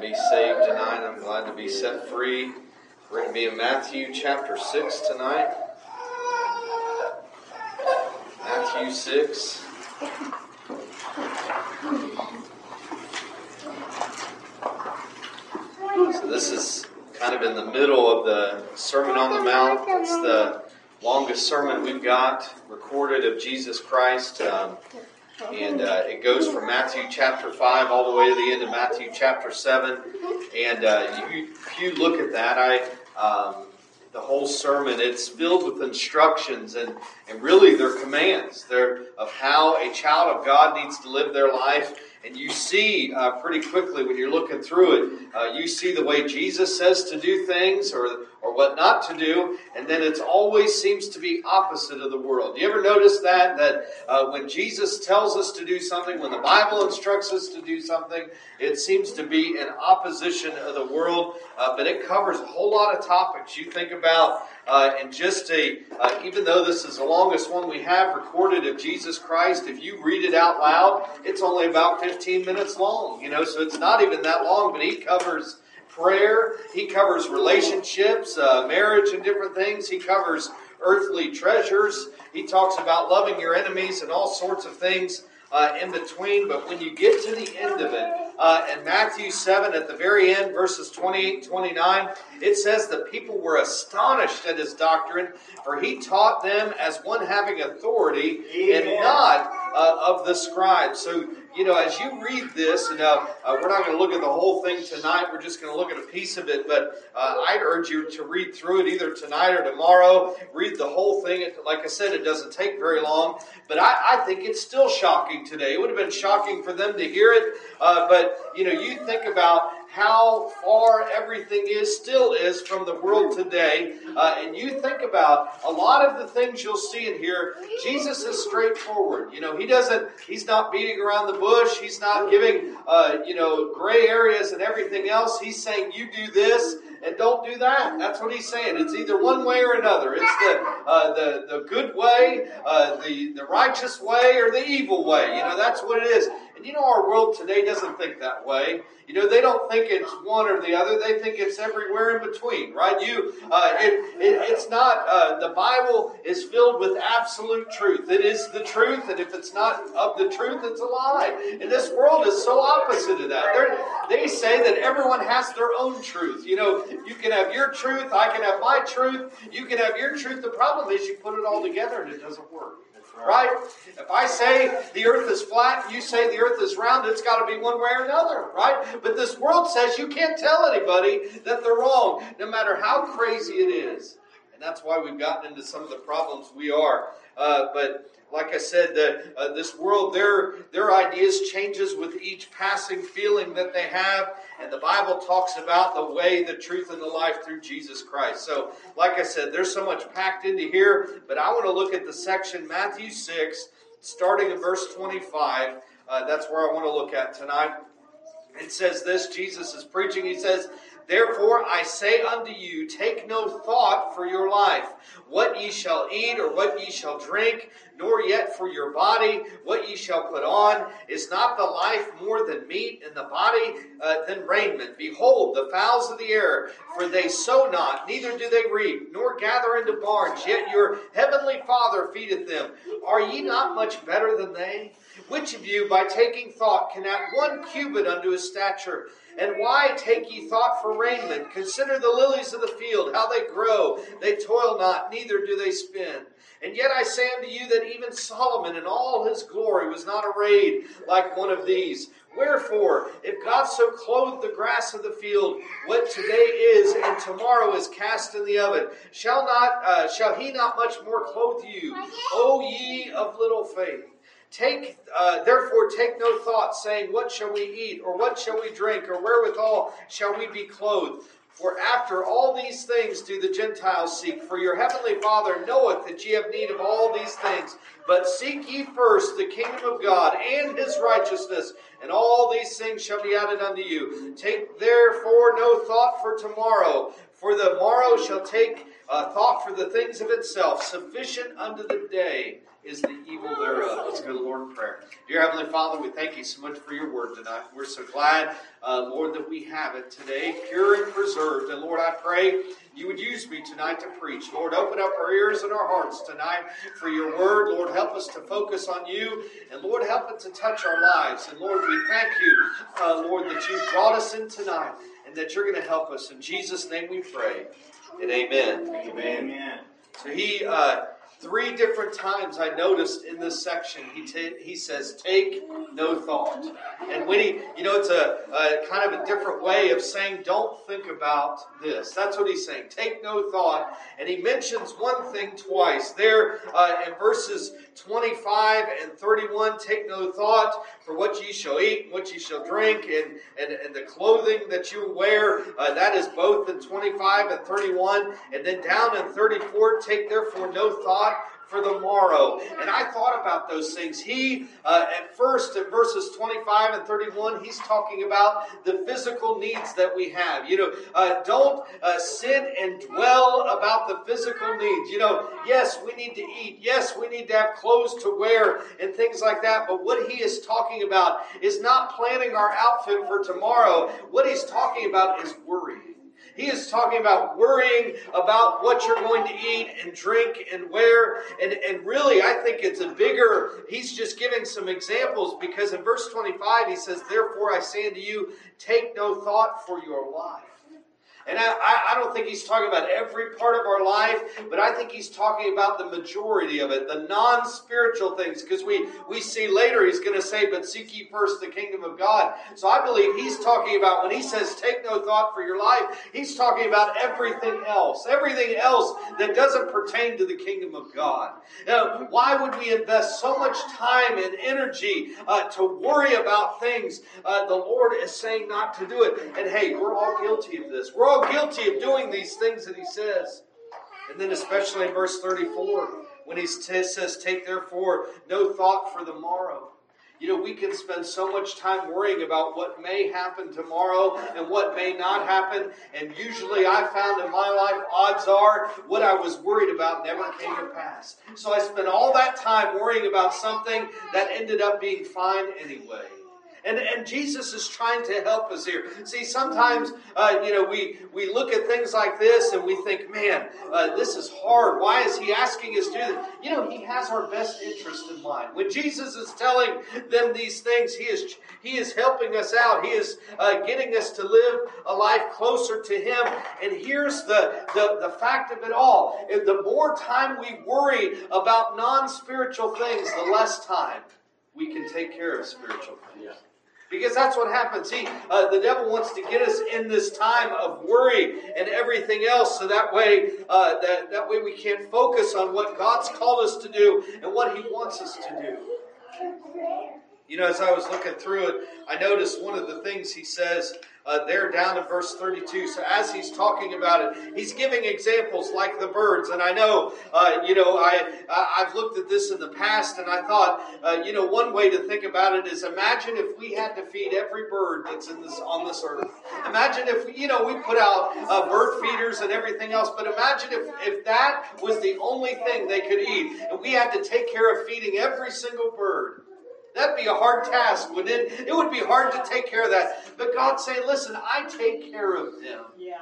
to be saved tonight. I'm glad to be set free. We're going to be in Matthew chapter 6 tonight. Matthew 6. So this is kind of in the middle of the Sermon on the Mount. It's the longest sermon we've got recorded of Jesus Christ. Um, and uh, it goes from Matthew chapter 5 all the way to the end of Matthew chapter 7. And uh, you, if you look at that, I. Um, the whole sermon, it's filled with instructions and, and really they're commands. They're of how a child of God needs to live their life and you see uh, pretty quickly when you're looking through it, uh, you see the way Jesus says to do things or, or what not to do, and then it always seems to be opposite of the world. You ever notice that? That uh, when Jesus tells us to do something, when the Bible instructs us to do something, it seems to be in opposition of the world, uh, but it covers a whole lot of topics. You think about uh, and just a, uh, even though this is the longest one we have recorded of Jesus Christ, if you read it out loud, it's only about 15 minutes long, you know, so it's not even that long, but he covers prayer, he covers relationships, uh, marriage, and different things. He covers earthly treasures. He talks about loving your enemies and all sorts of things uh, in between. But when you get to the end of it, uh, in Matthew 7, at the very end, verses 28 29, it says the people were astonished at his doctrine, for he taught them as one having authority Amen. and not uh, of the scribes. So you know, as you read this, and uh, uh, we're not going to look at the whole thing tonight, we're just going to look at a piece of it, but uh, I'd urge you to read through it either tonight or tomorrow. Read the whole thing. Like I said, it doesn't take very long, but I, I, think it's still shocking today. It would have been shocking for them to hear it, uh, but, you know, you think about how far everything is, still is from the world today. Uh, and you think about a lot of the things you'll see in here, Jesus is straightforward. You know, he doesn't, he's not beating around the bush. He's not giving, uh, you know, gray areas and everything else. He's saying, you do this and don't do that. That's what he's saying. It's either one way or another. It's the uh, the the good way, uh, the the righteous way, or the evil way. You know, that's what it is. And you know, our world today doesn't think that way. You know, they don't think it's one or the other. They think it's everywhere in between, right? You, uh, it, it, it's not. Uh, the Bible is filled with absolute truth. It is the truth, and if it's not of the truth, it's a lie. And this world is so opposite of that. They're, they say that everyone has their own truth. You know, you can have your truth. I can have my truth. You can have your truth. The problem is you put it all together and it doesn't work. Right? If I say the earth is flat, you say the earth is round, it's got to be one way or another, right? But this world says you can't tell anybody that they're wrong, no matter how crazy it is. And that's why we've gotten into some of the problems we are. Uh, but like I said, the, uh, this world, their their ideas changes with each passing feeling that they have, and the Bible talks about the way, the truth, and the life through Jesus Christ. So, like I said, there's so much packed into here, but I want to look at the section Matthew six, starting in verse 25. Uh, that's where I want to look at tonight. It says this: Jesus is preaching. He says. Therefore I say unto you, take no thought for your life, what ye shall eat or what ye shall drink, nor yet for your body what ye shall put on. Is not the life more than meat, and the body uh, than raiment? Behold, the fowls of the air, for they sow not, neither do they reap, nor gather into barns, yet your heavenly Father feedeth them. Are ye not much better than they? Which of you, by taking thought, can add one cubit unto his stature? And why take ye thought for raiment? Consider the lilies of the field, how they grow. They toil not, neither do they spin. And yet I say unto you that even Solomon in all his glory was not arrayed like one of these. Wherefore, if God so clothed the grass of the field, what today is and tomorrow is cast in the oven, shall not uh, shall He not much more clothe you, O ye of little faith? Take, uh, therefore, take no thought, saying, What shall we eat, or what shall we drink, or wherewithal shall we be clothed? For after all these things do the Gentiles seek. For your heavenly Father knoweth that ye have need of all these things. But seek ye first the kingdom of God and his righteousness, and all these things shall be added unto you. Take therefore no thought for tomorrow, for the morrow shall take uh, thought for the things of itself. Sufficient unto the day is the evil thereof. Let's go to the Lord in prayer. Dear Heavenly Father, we thank you so much for your word tonight. We're so glad, uh, Lord, that we have it today, pure and preserved. And Lord, I pray you would use me tonight to preach. Lord, open up our ears and our hearts tonight for your word. Lord, help us to focus on you. And Lord, help it to touch our lives. And Lord, we thank you, uh, Lord, that you've brought us in tonight and that you're going to help us. In Jesus' name we pray. And amen. Amen. amen. So he, uh, three different times I noticed in this section, he t- he says, "Take no thought." And when he, you know, it's a, a, kind of a different way of saying, "Don't think about this." That's what he's saying. Take no thought. And he mentions one thing twice there uh, in verses 25 and 31. Take no thought for what ye shall eat, and what ye shall drink, and and, and the clothing that you wear. Uh, that is both in 25 and 31, and then down in 34. Take therefore no thought for the morrow. And I thought about those things. He, uh, at first, in verses 25 and 31, he's talking about the physical needs that we have. You know, uh, don't uh, sit and dwell about the physical needs. You know, yes, we need to eat. Yes, we need to have clothes to wear and things like that. But what he is talking about is not planning our outfit for tomorrow. What he's talking about is worry. He is talking about worrying about what you're going to eat and drink and wear. And, and really, I think it's a bigger, he's just giving some examples because in verse 25 he says, Therefore I say unto you, take no thought for your life and I, I don't think he's talking about every part of our life, but I think he's talking about the majority of it, the non spiritual things. Because we, we see later he's going to say, But seek ye first the kingdom of God. So I believe he's talking about, when he says, Take no thought for your life, he's talking about everything else, everything else that doesn't pertain to the kingdom of God. Now, why would we invest so much time and energy uh, to worry about things? Uh, the Lord is saying not to do it. And hey, we're all guilty of this. We're all guilty of doing these things that he says. And then, especially in verse 34, when he says, Take therefore no thought for the morrow. You know, we can spend so much time worrying about what may happen tomorrow and what may not happen. And usually I found in my life, odds are, what I was worried about never came to pass. So I spent all that time worrying about something that ended up being fine anyway. And, and Jesus is trying to help us here. See, sometimes, uh, you know, we, we look at things like this and we think, man, uh, this is hard. Why is he asking us to do this? You know, he has our best interest in mind. When Jesus is telling them these things, he is, he is helping us out. He is uh, getting us to live a life closer to him. And here's the, the, the fact of it all. The more time we worry about non-spiritual things, the less time we can take care of spiritual things. Yeah. Because that's what happens. See, uh, the devil wants to get us in this time of worry and everything else, so that way, uh, that, that way we can't focus on what God's called us to do and what He wants us to do. You know, as I was looking through it, I noticed one of the things He says uh, there down in verse 32. So as he's talking about it, he's giving examples like the birds. And I know, uh, you know, I, I've looked at this in the past and I thought, uh, you know, one way to think about it is imagine if we had to feed every bird that's in this, on this earth. Imagine if, you know, we put out uh, bird feeders and everything else, but imagine if, if that was the only thing they could eat and we had to take care of feeding every single bird. That'd be a hard task, wouldn't it? It would be hard to take care of that. But God's saying, listen, I take care of them. Yeah.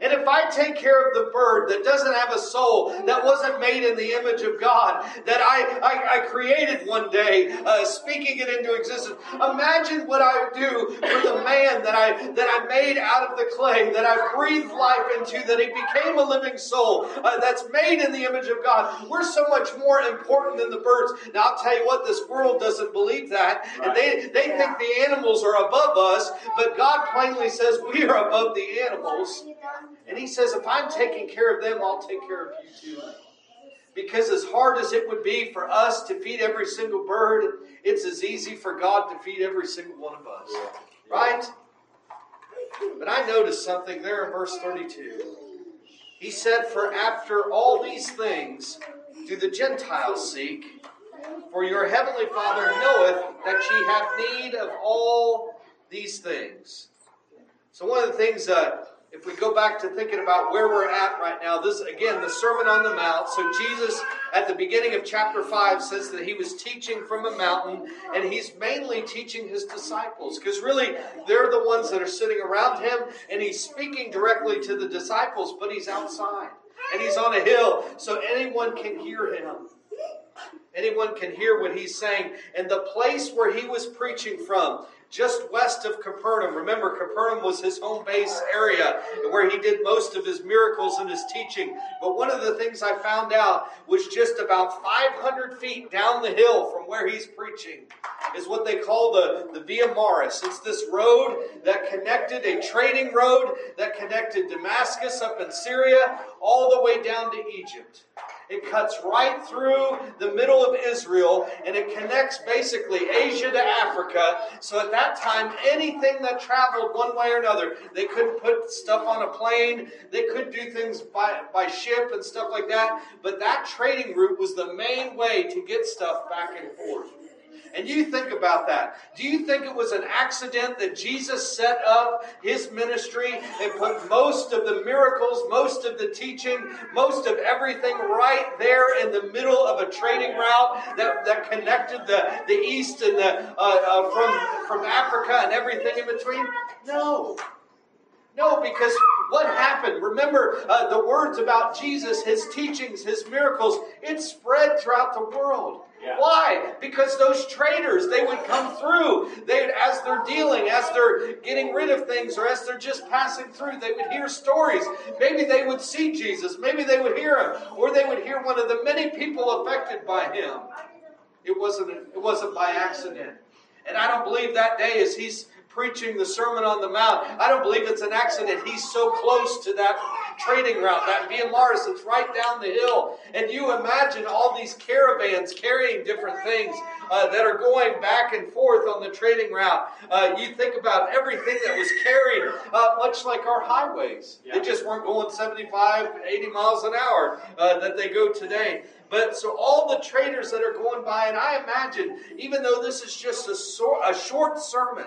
And if I take care of the bird that doesn't have a soul, that wasn't made in the image of God, that I, I, I created one day, uh, speaking it into existence, imagine what I would do for the man that I, that I made out of the clay, that I breathed life into, that he became a living soul, uh, that's made in the image of God. We're so much more important than the birds. Now, I'll tell you what, this world doesn't believe that, and they, they think the animals are above us, but God plainly says we are above the animals. And he says, if I'm taking care of them, I'll take care of you too. Because as hard as it would be for us to feed every single bird, it's as easy for God to feed every single one of us. Right? But I noticed something there in verse 32. He said, For after all these things do the Gentiles seek, for your heavenly Father knoweth that ye have need of all these things. So one of the things uh, if we go back to thinking about where we're at right now, this again, the Sermon on the Mount. So, Jesus at the beginning of chapter 5 says that he was teaching from a mountain, and he's mainly teaching his disciples because really they're the ones that are sitting around him, and he's speaking directly to the disciples, but he's outside and he's on a hill, so anyone can hear him. Anyone can hear what he's saying. And the place where he was preaching from, just west of Capernaum. Remember, Capernaum was his home base area where he did most of his miracles and his teaching. But one of the things I found out was just about 500 feet down the hill from where he's preaching is what they call the, the Via Maris. It's this road that connected, a trading road that connected Damascus up in Syria all the way down to Egypt. It cuts right through the middle of Israel and it connects basically Asia to Africa. So at that time, anything that traveled one way or another, they couldn't put stuff on a plane, they could do things by, by ship and stuff like that. But that trading route was the main way to get stuff back and forth. And you think about that. Do you think it was an accident that Jesus set up his ministry and put most of the miracles, most of the teaching, most of everything right there in the middle of a trading route that, that connected the, the East and the, uh, uh, from, from Africa and everything in between? No. No, because what happened? Remember uh, the words about Jesus, his teachings, his miracles, it spread throughout the world. Why? Because those traders, they would come through. They, as they're dealing, as they're getting rid of things, or as they're just passing through, they would hear stories. Maybe they would see Jesus. Maybe they would hear him, or they would hear one of the many people affected by him. It wasn't. It wasn't by accident. And I don't believe that day as he's preaching the Sermon on the Mount. I don't believe it's an accident. He's so close to that trading route, that Via Maris that's right down the hill. And you imagine all these caravans carrying different things uh, that are going back and forth on the trading route. Uh, you think about everything that was carried, uh, much like our highways. They just weren't going 75, 80 miles an hour uh, that they go today. But so all the traders that are going by, and I imagine, even though this is just a, so, a short sermon,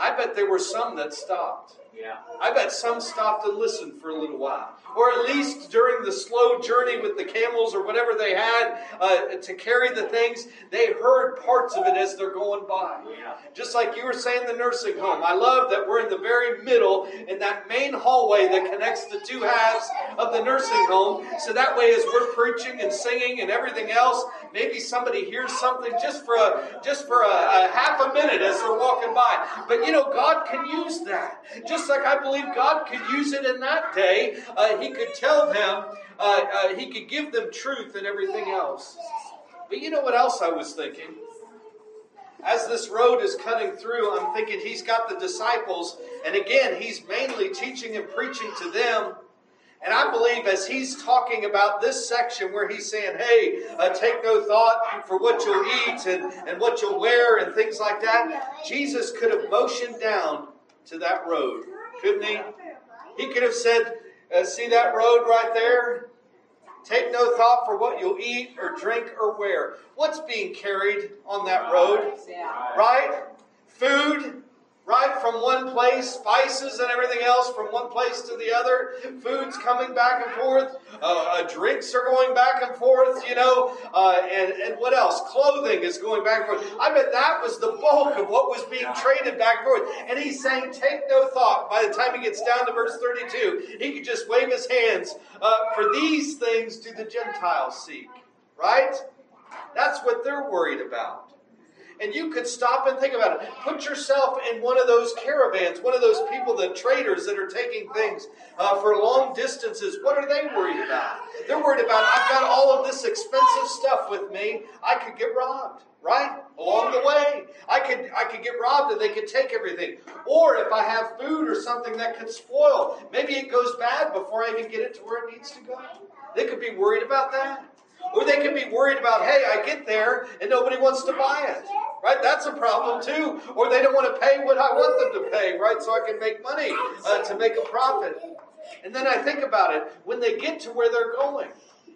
I bet there were some that stopped. Yeah. I bet some stopped and listened for a little while. Or at least during the slow journey with the camels or whatever they had uh, to carry the things, they heard parts of it as they're going by. Yeah. Just like you were saying, the nursing home. I love that we're in the very middle in that main hallway that connects the two halves of the nursing home. So that way, as we're preaching and singing and everything else, maybe somebody hears something just for a just for a, a half a minute as they're walking by. But you know, God can use that. Just like I believe God could use it in that day. Uh, he could tell them, uh, uh, He could give them truth and everything else. But you know what else I was thinking? As this road is cutting through, I'm thinking He's got the disciples, and again, He's mainly teaching and preaching to them. And I believe as he's talking about this section where he's saying, hey, uh, take no thought for what you'll eat and, and what you'll wear and things like that, Jesus could have motioned down to that road couldn't he? He could have said, uh, See that road right there? Take no thought for what you'll eat or drink or wear. What's being carried on that road? Right? Food, right from one place, spices and everything else from one place to the other. Food's coming back and forth. Uh, uh, drinks are going back and forth, you know. Uh, and, and what else? Clothing is going back and forth. I bet that was the bulk of what was being traded back and forth. And he's saying, take no thought. By the time he gets down to verse 32, he could just wave his hands. Uh, for these things do the Gentiles seek. Right? That's what they're worried about. And you could stop and think about it. Put yourself in one of those caravans, one of those people, the traders that are taking things uh, for long distances. What are they worried about? They're worried about, I've got all of this expensive stuff with me. I could get robbed, right? Along the way. I could, I could get robbed and they could take everything. Or if I have food or something that could spoil, maybe it goes bad before I even get it to where it needs to go. They could be worried about that. Or they can be worried about, hey, I get there and nobody wants to buy it. Right? That's a problem too. Or they don't want to pay what I want them to pay, right? So I can make money uh, to make a profit. And then I think about it when they get to where they're going.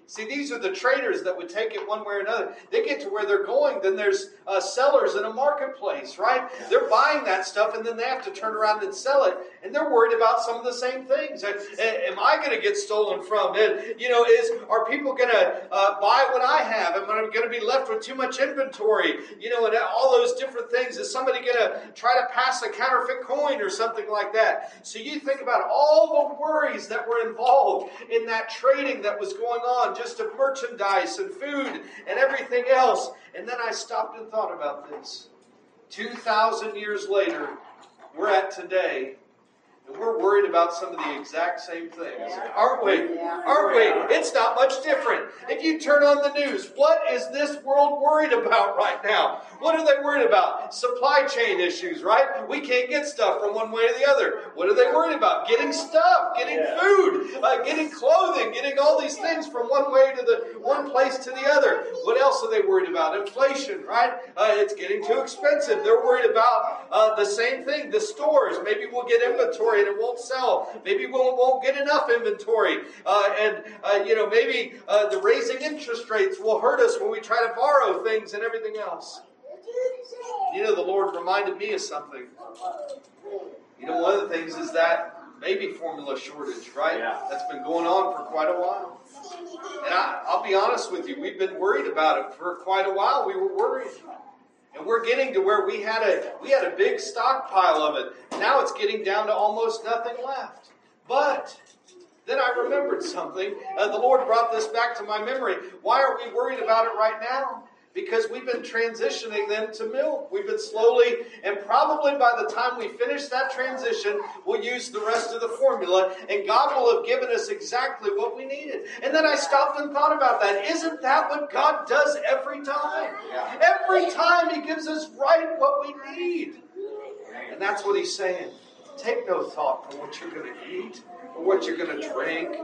See, these are the traders that would take it one way or another. They get to where they're going, then there's uh, sellers in a marketplace, right? They're buying that stuff, and then they have to turn around and sell it, and they're worried about some of the same things. Am I going to get stolen from? And, you know, is are people going to uh, buy what I have? Am I going to be left with too much inventory? You know, and all those different things. Is somebody going to try to pass a counterfeit coin or something like that? So you think about all the worries that were involved in that trading that was going on just of merchandise and food and everything else. And then I stopped and thought about this. 2,000 years later, we're at today, and we're worried about some of the exact same things, yeah. aren't we? Yeah. Aren't we? It's not much different. If you turn on the news, what is this world worried about right now? What are they worried about? Supply chain issues, right? We can't get stuff from one way or the other. What are they worried about? Getting stuff, getting yeah. food, uh, getting clothing, getting all these things from one way to the one place to the other. What else are they worried about? Inflation, right? Uh, it's getting too expensive. They're worried about uh, the same thing. The stores. Maybe we'll get inventory inventory and it won't sell. Maybe we won't get enough inventory. Uh, and, uh, you know, maybe uh, the raising interest rates will hurt us when we try to borrow things and everything else. You know, the Lord reminded me of something. You know, one of the things is that baby formula shortage, right? Yeah. That's been going on for quite a while. And I, I'll be honest with you, we've been worried about it for quite a while. We were worried. And we're getting to where we had a we had a big stockpile of it. Now it's getting down to almost nothing left. But then I remembered something. Uh, the Lord brought this back to my memory. Why are we worried about it right now? Because we've been transitioning them to milk. We've been slowly, and probably by the time we finish that transition, we'll use the rest of the formula, and God will have given us exactly what we needed. And then I stopped and thought about that. Isn't that what God does every time? Every time He gives us right what we need. And that's what He's saying. Take no thought for what you're going to eat, or what you're going to drink,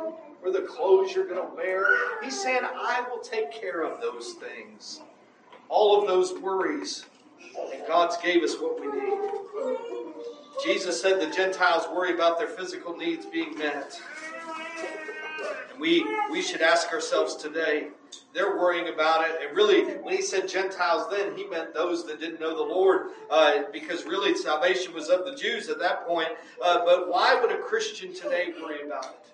or the clothes you're going to wear. He's saying, I will take care of those things all of those worries, and God's gave us what we need. Jesus said the Gentiles worry about their physical needs being met. And we, we should ask ourselves today, they're worrying about it. And really, when he said Gentiles then, he meant those that didn't know the Lord, uh, because really salvation was of the Jews at that point. Uh, but why would a Christian today worry about it?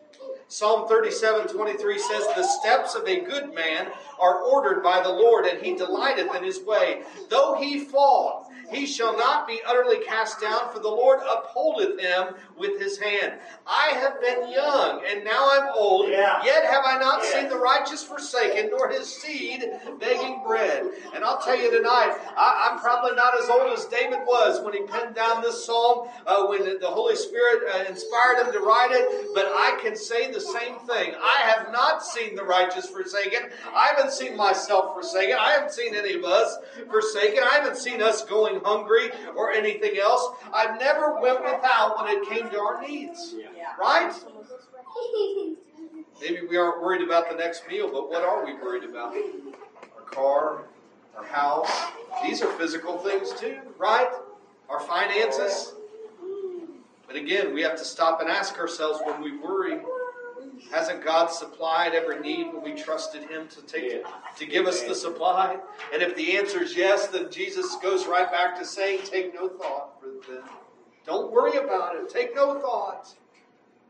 Psalm 37 23 says, The steps of a good man are ordered by the Lord, and he delighteth in his way. Though he fall, he shall not be utterly cast down, for the Lord upholdeth him with his hand. I have been young, and now I'm old, yeah. yet have I not yeah. seen the righteous forsaken, nor his seed begging bread. And I'll tell you tonight, I, am probably not as old as David was when he penned down this psalm, uh, when the Holy Spirit uh, inspired him to write it, but I can say the the same thing. I have not seen the righteous forsaken. I haven't seen myself forsaken. I haven't seen any of us forsaken. I haven't seen us going hungry or anything else. I've never went without when it came to our needs. Right? Maybe we aren't worried about the next meal, but what are we worried about? Our car, our house. These are physical things too, right? Our finances. But again, we have to stop and ask ourselves when we worry, Hasn't God supplied every need when we trusted Him to take to give us the supply? And if the answer is yes, then Jesus goes right back to saying, "Take no thought for them. Don't worry about it. Take no thought.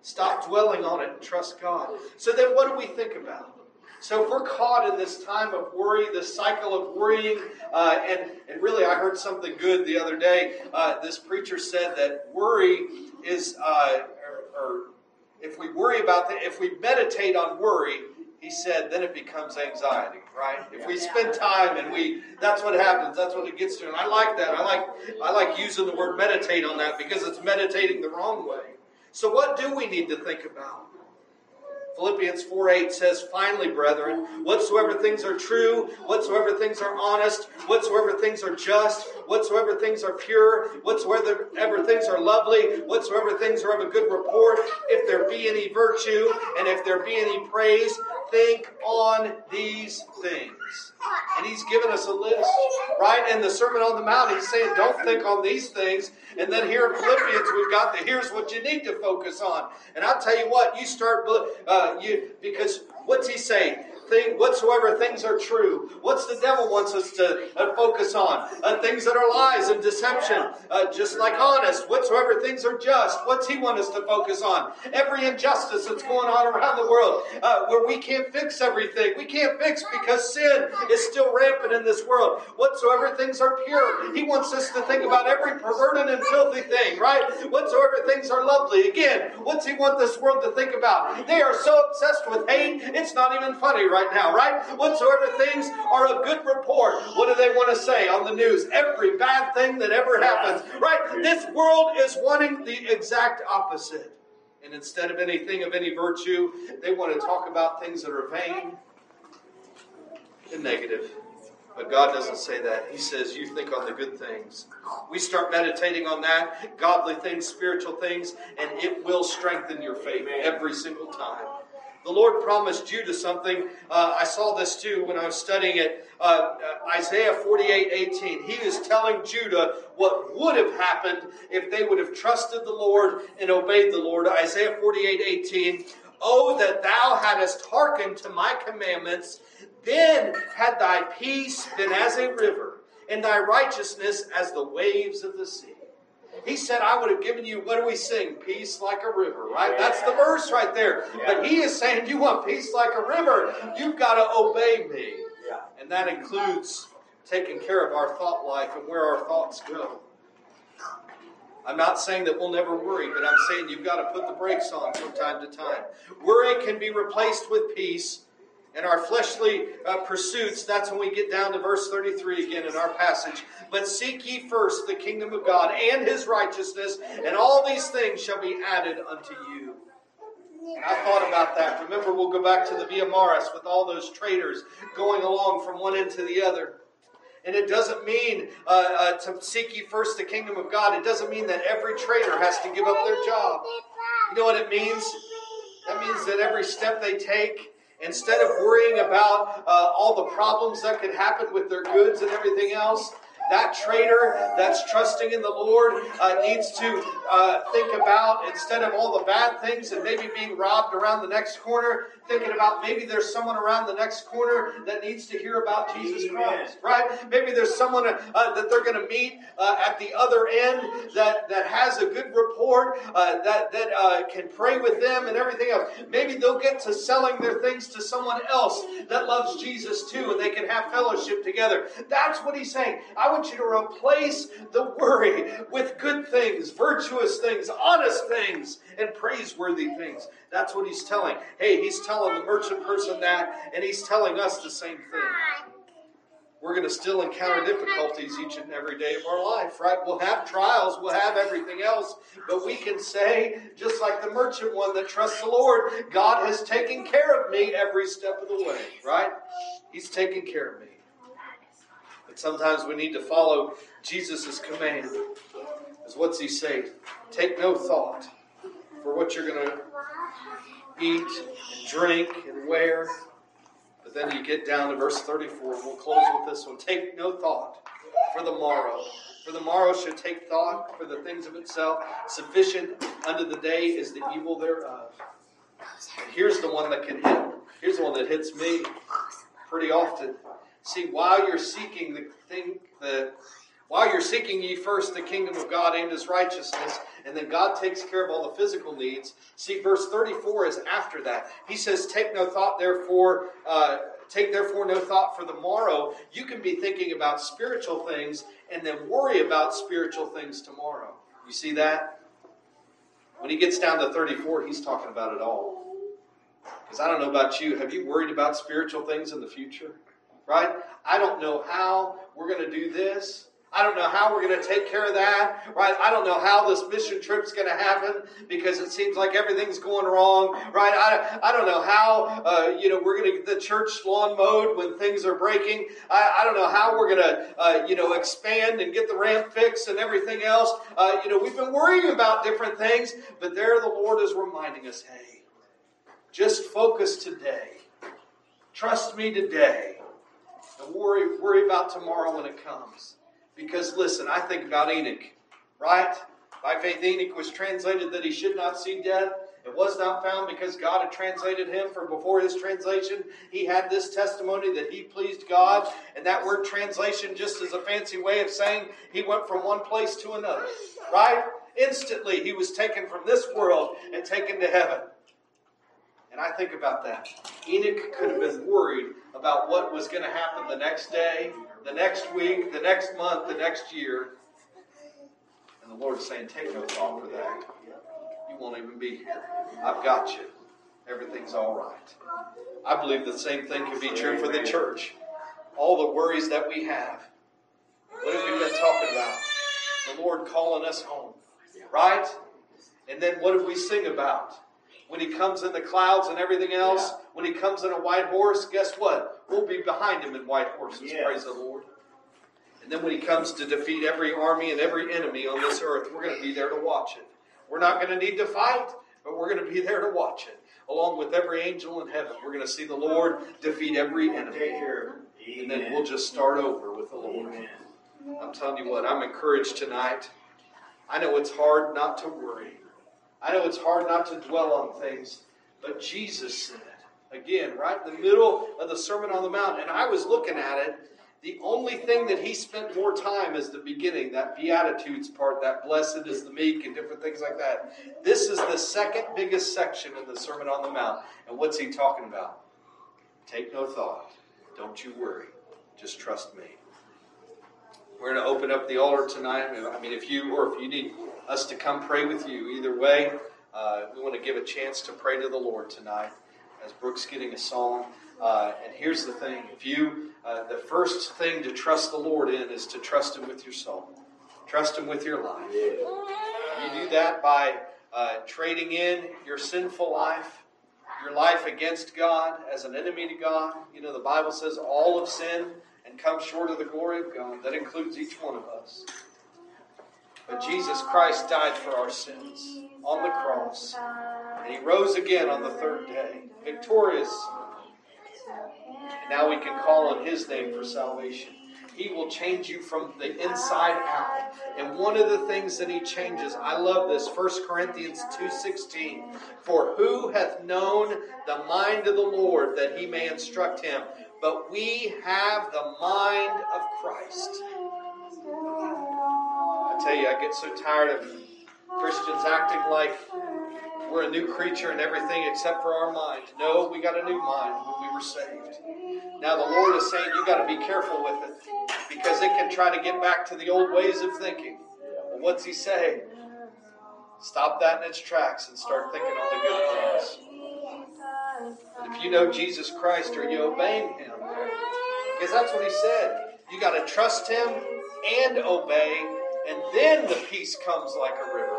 Stop dwelling on it and trust God." So then, what do we think about? So if we're caught in this time of worry, this cycle of worrying, uh, and, and really I heard something good the other day. Uh, this preacher said that worry is, uh, or, or if we worry about that, if we meditate on worry, he said, then it becomes anxiety, right? If we spend time and we, that's what happens. That's what it gets to. And I like that. I like, I like using the word meditate on that because it's meditating the wrong way. So what do we need to think about? Philippians 4 8 says, Finally, brethren, whatsoever things are true, whatsoever things are honest, whatsoever things are just, whatsoever things are pure, whatsoever things are lovely, whatsoever things are of a good report, if there be any virtue, and if there be any praise, think on these things. And he's given us a list, right? In the Sermon on the Mount, he's saying, Don't think on these things. And then here in Philippians, we've got the here's what you need to focus on. And I'll tell you what, you start, uh, you because what's he saying? thing, whatsoever things are true. What's the devil wants us to uh, focus on? Uh, things that are lies and deception, uh, just like honest. Whatsoever things are just. What's he want us to focus on? Every injustice that's going on around the world, uh, where we can't fix everything. We can't fix because sin is still rampant in this world. Whatsoever things are pure, he wants us to think about every perverted and filthy thing, right? Whatsoever things are lovely. Again, what's he want this world to think about? They are so obsessed with hate, it's not even funny, right? right now, right? Whatsoever things are of good report. What do they want to say on the news? Every bad thing that ever happens, right? This world is wanting the exact opposite. And instead of anything of any virtue, they want to talk about things that are vain and negative. But God doesn't say that. He says, You think on the good things. We start meditating on that, godly things, spiritual things, and it will strengthen your faith every single time. The Lord promised Judah something. Uh, I saw this too when I was studying it. Uh, uh, Isaiah 48 18. He is telling Judah what would have happened if they would have trusted the Lord and obeyed the Lord. Isaiah 48 18. Oh, that thou hadst hearkened to my commandments, then had thy peace been as a river, and thy righteousness as the waves of the sea. He said, I would have given you, what do we sing? Peace like a river, right? That's the verse right there. But he is saying, You want peace like a river? You've got to obey me. And that includes taking care of our thought life and where our thoughts go. I'm not saying that we'll never worry, but I'm saying you've got to put the brakes on from time to time. Worry can be replaced with peace and our fleshly uh, pursuits, that's when we get down to verse 33 again in our passage. But seek ye first the kingdom of God and his righteousness, and all these things shall be added unto you. And I thought about that. Remember, we'll go back to the Via Maris with all those traders going along from one end to the other. And it doesn't mean uh, uh, to seek ye first the kingdom of God. It doesn't mean that every trader has to give up their job. You know what it means? That means that every step they take, Instead of worrying about uh, all the problems that could happen with their goods and everything else, that trader that's trusting in the Lord uh, needs to uh, think about, instead of all the bad things and maybe being robbed around the next corner, thinking about maybe there's someone around the next corner that needs to hear about Jesus Christ, right? Maybe there's someone uh, that they're going to meet uh, at the other end that, that has a good report, uh, that, that uh, can pray with them and everything else. Maybe they'll get to selling their things to someone else that loves Jesus too, and they can have fellowship together. That's what he's saying. I want you to replace the worry with good things, virtuous things, honest things, and praiseworthy things. That's what he's telling. Hey, he's telling the merchant person that, and he's telling us the same thing. We're going to still encounter difficulties each and every day of our life, right? We'll have trials, we'll have everything else, but we can say, just like the merchant one that trusts the Lord, God has taken care of me every step of the way, right? He's taken care of me. But sometimes we need to follow Jesus' command. Is what's he say? Take no thought for what you're going to eat and drink and wear. But then you get down to verse 34, and we'll close with this one. Take no thought for the morrow. For the morrow should take thought for the things of itself. Sufficient unto the day is the evil thereof. And here's the one that can hit. Here's the one that hits me pretty often. See, while you're seeking the thing, the while you're seeking ye first the kingdom of God and his righteousness, and then God takes care of all the physical needs. See, verse 34 is after that. He says, Take no thought, therefore, uh, take therefore no thought for the morrow. You can be thinking about spiritual things and then worry about spiritual things tomorrow. You see that? When he gets down to 34, he's talking about it all. Because I don't know about you, have you worried about spiritual things in the future? Right? I don't know how we're going to do this. I don't know how we're going to take care of that, right? I don't know how this mission trip's going to happen because it seems like everything's going wrong, right? I, I don't know how, uh, you know, we're going to get the church lawn mowed when things are breaking. I, I don't know how we're going to, uh, you know, expand and get the ramp fixed and everything else. Uh, you know, we've been worrying about different things, but there the Lord is reminding us, hey, just focus today. Trust me today. And worry, worry about tomorrow when it comes. Because listen, I think about Enoch. Right? By faith, Enoch was translated that he should not see death. It was not found because God had translated him, for before his translation, he had this testimony that he pleased God. And that word translation just is a fancy way of saying he went from one place to another. Right? Instantly, he was taken from this world and taken to heaven. And I think about that. Enoch could have been worried about what was going to happen the next day, the next week, the next month, the next year. And the Lord's saying, Take no thought for that. You won't even be here. I've got you. Everything's all right. I believe the same thing can be true for the church. All the worries that we have. What have we been talking about? The Lord calling us home. Right? And then what did we sing about? When he comes in the clouds and everything else, when he comes in a white horse, guess what? We'll be behind him in white horses. Yes. Praise the Lord. And then when he comes to defeat every army and every enemy on this earth, we're going to be there to watch it. We're not going to need to fight, but we're going to be there to watch it. Along with every angel in heaven, we're going to see the Lord defeat every enemy. And then we'll just start over with the Lord. I'm telling you what, I'm encouraged tonight. I know it's hard not to worry. I know it's hard not to dwell on things. But Jesus said, again, right in the middle of the Sermon on the Mount, and I was looking at it, the only thing that he spent more time is the beginning, that Beatitudes part, that blessed is the meek, and different things like that. This is the second biggest section in the Sermon on the Mount. And what's he talking about? Take no thought. Don't you worry. Just trust me. We're going to open up the altar tonight. I mean, if you or if you need us to come pray with you, either way, uh, we want to give a chance to pray to the Lord tonight as Brooke's getting a song. Uh, and here's the thing: if you, uh, the first thing to trust the Lord in is to trust Him with your soul, trust Him with your life. You do that by uh, trading in your sinful life, your life against God as an enemy to God. You know, the Bible says all of sin and come short of the glory of God. That includes each one of us. But Jesus Christ died for our sins on the cross. And He rose again on the third day, victorious. And now we can call on His name for salvation. He will change you from the inside out. And one of the things that he changes, I love this, 1 Corinthians 2:16. For who hath known the mind of the Lord that he may instruct him? But we have the mind of Christ. I tell you, I get so tired of Christians acting like we're a new creature and everything except for our mind. No, we got a new mind when we were saved. Now the Lord is saying you got to be careful with it because it can try to get back to the old ways of thinking. Well, what's He say? Stop that in its tracks and start thinking on the good things. And if you know Jesus Christ, are you obeying Him? Because that's what He said. You got to trust Him and obey, and then the peace comes like a river.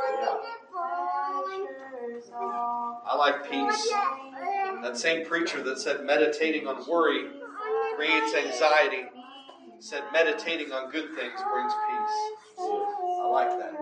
I like peace. That same preacher that said meditating on worry creates anxiety said meditating on good things brings peace. I like that.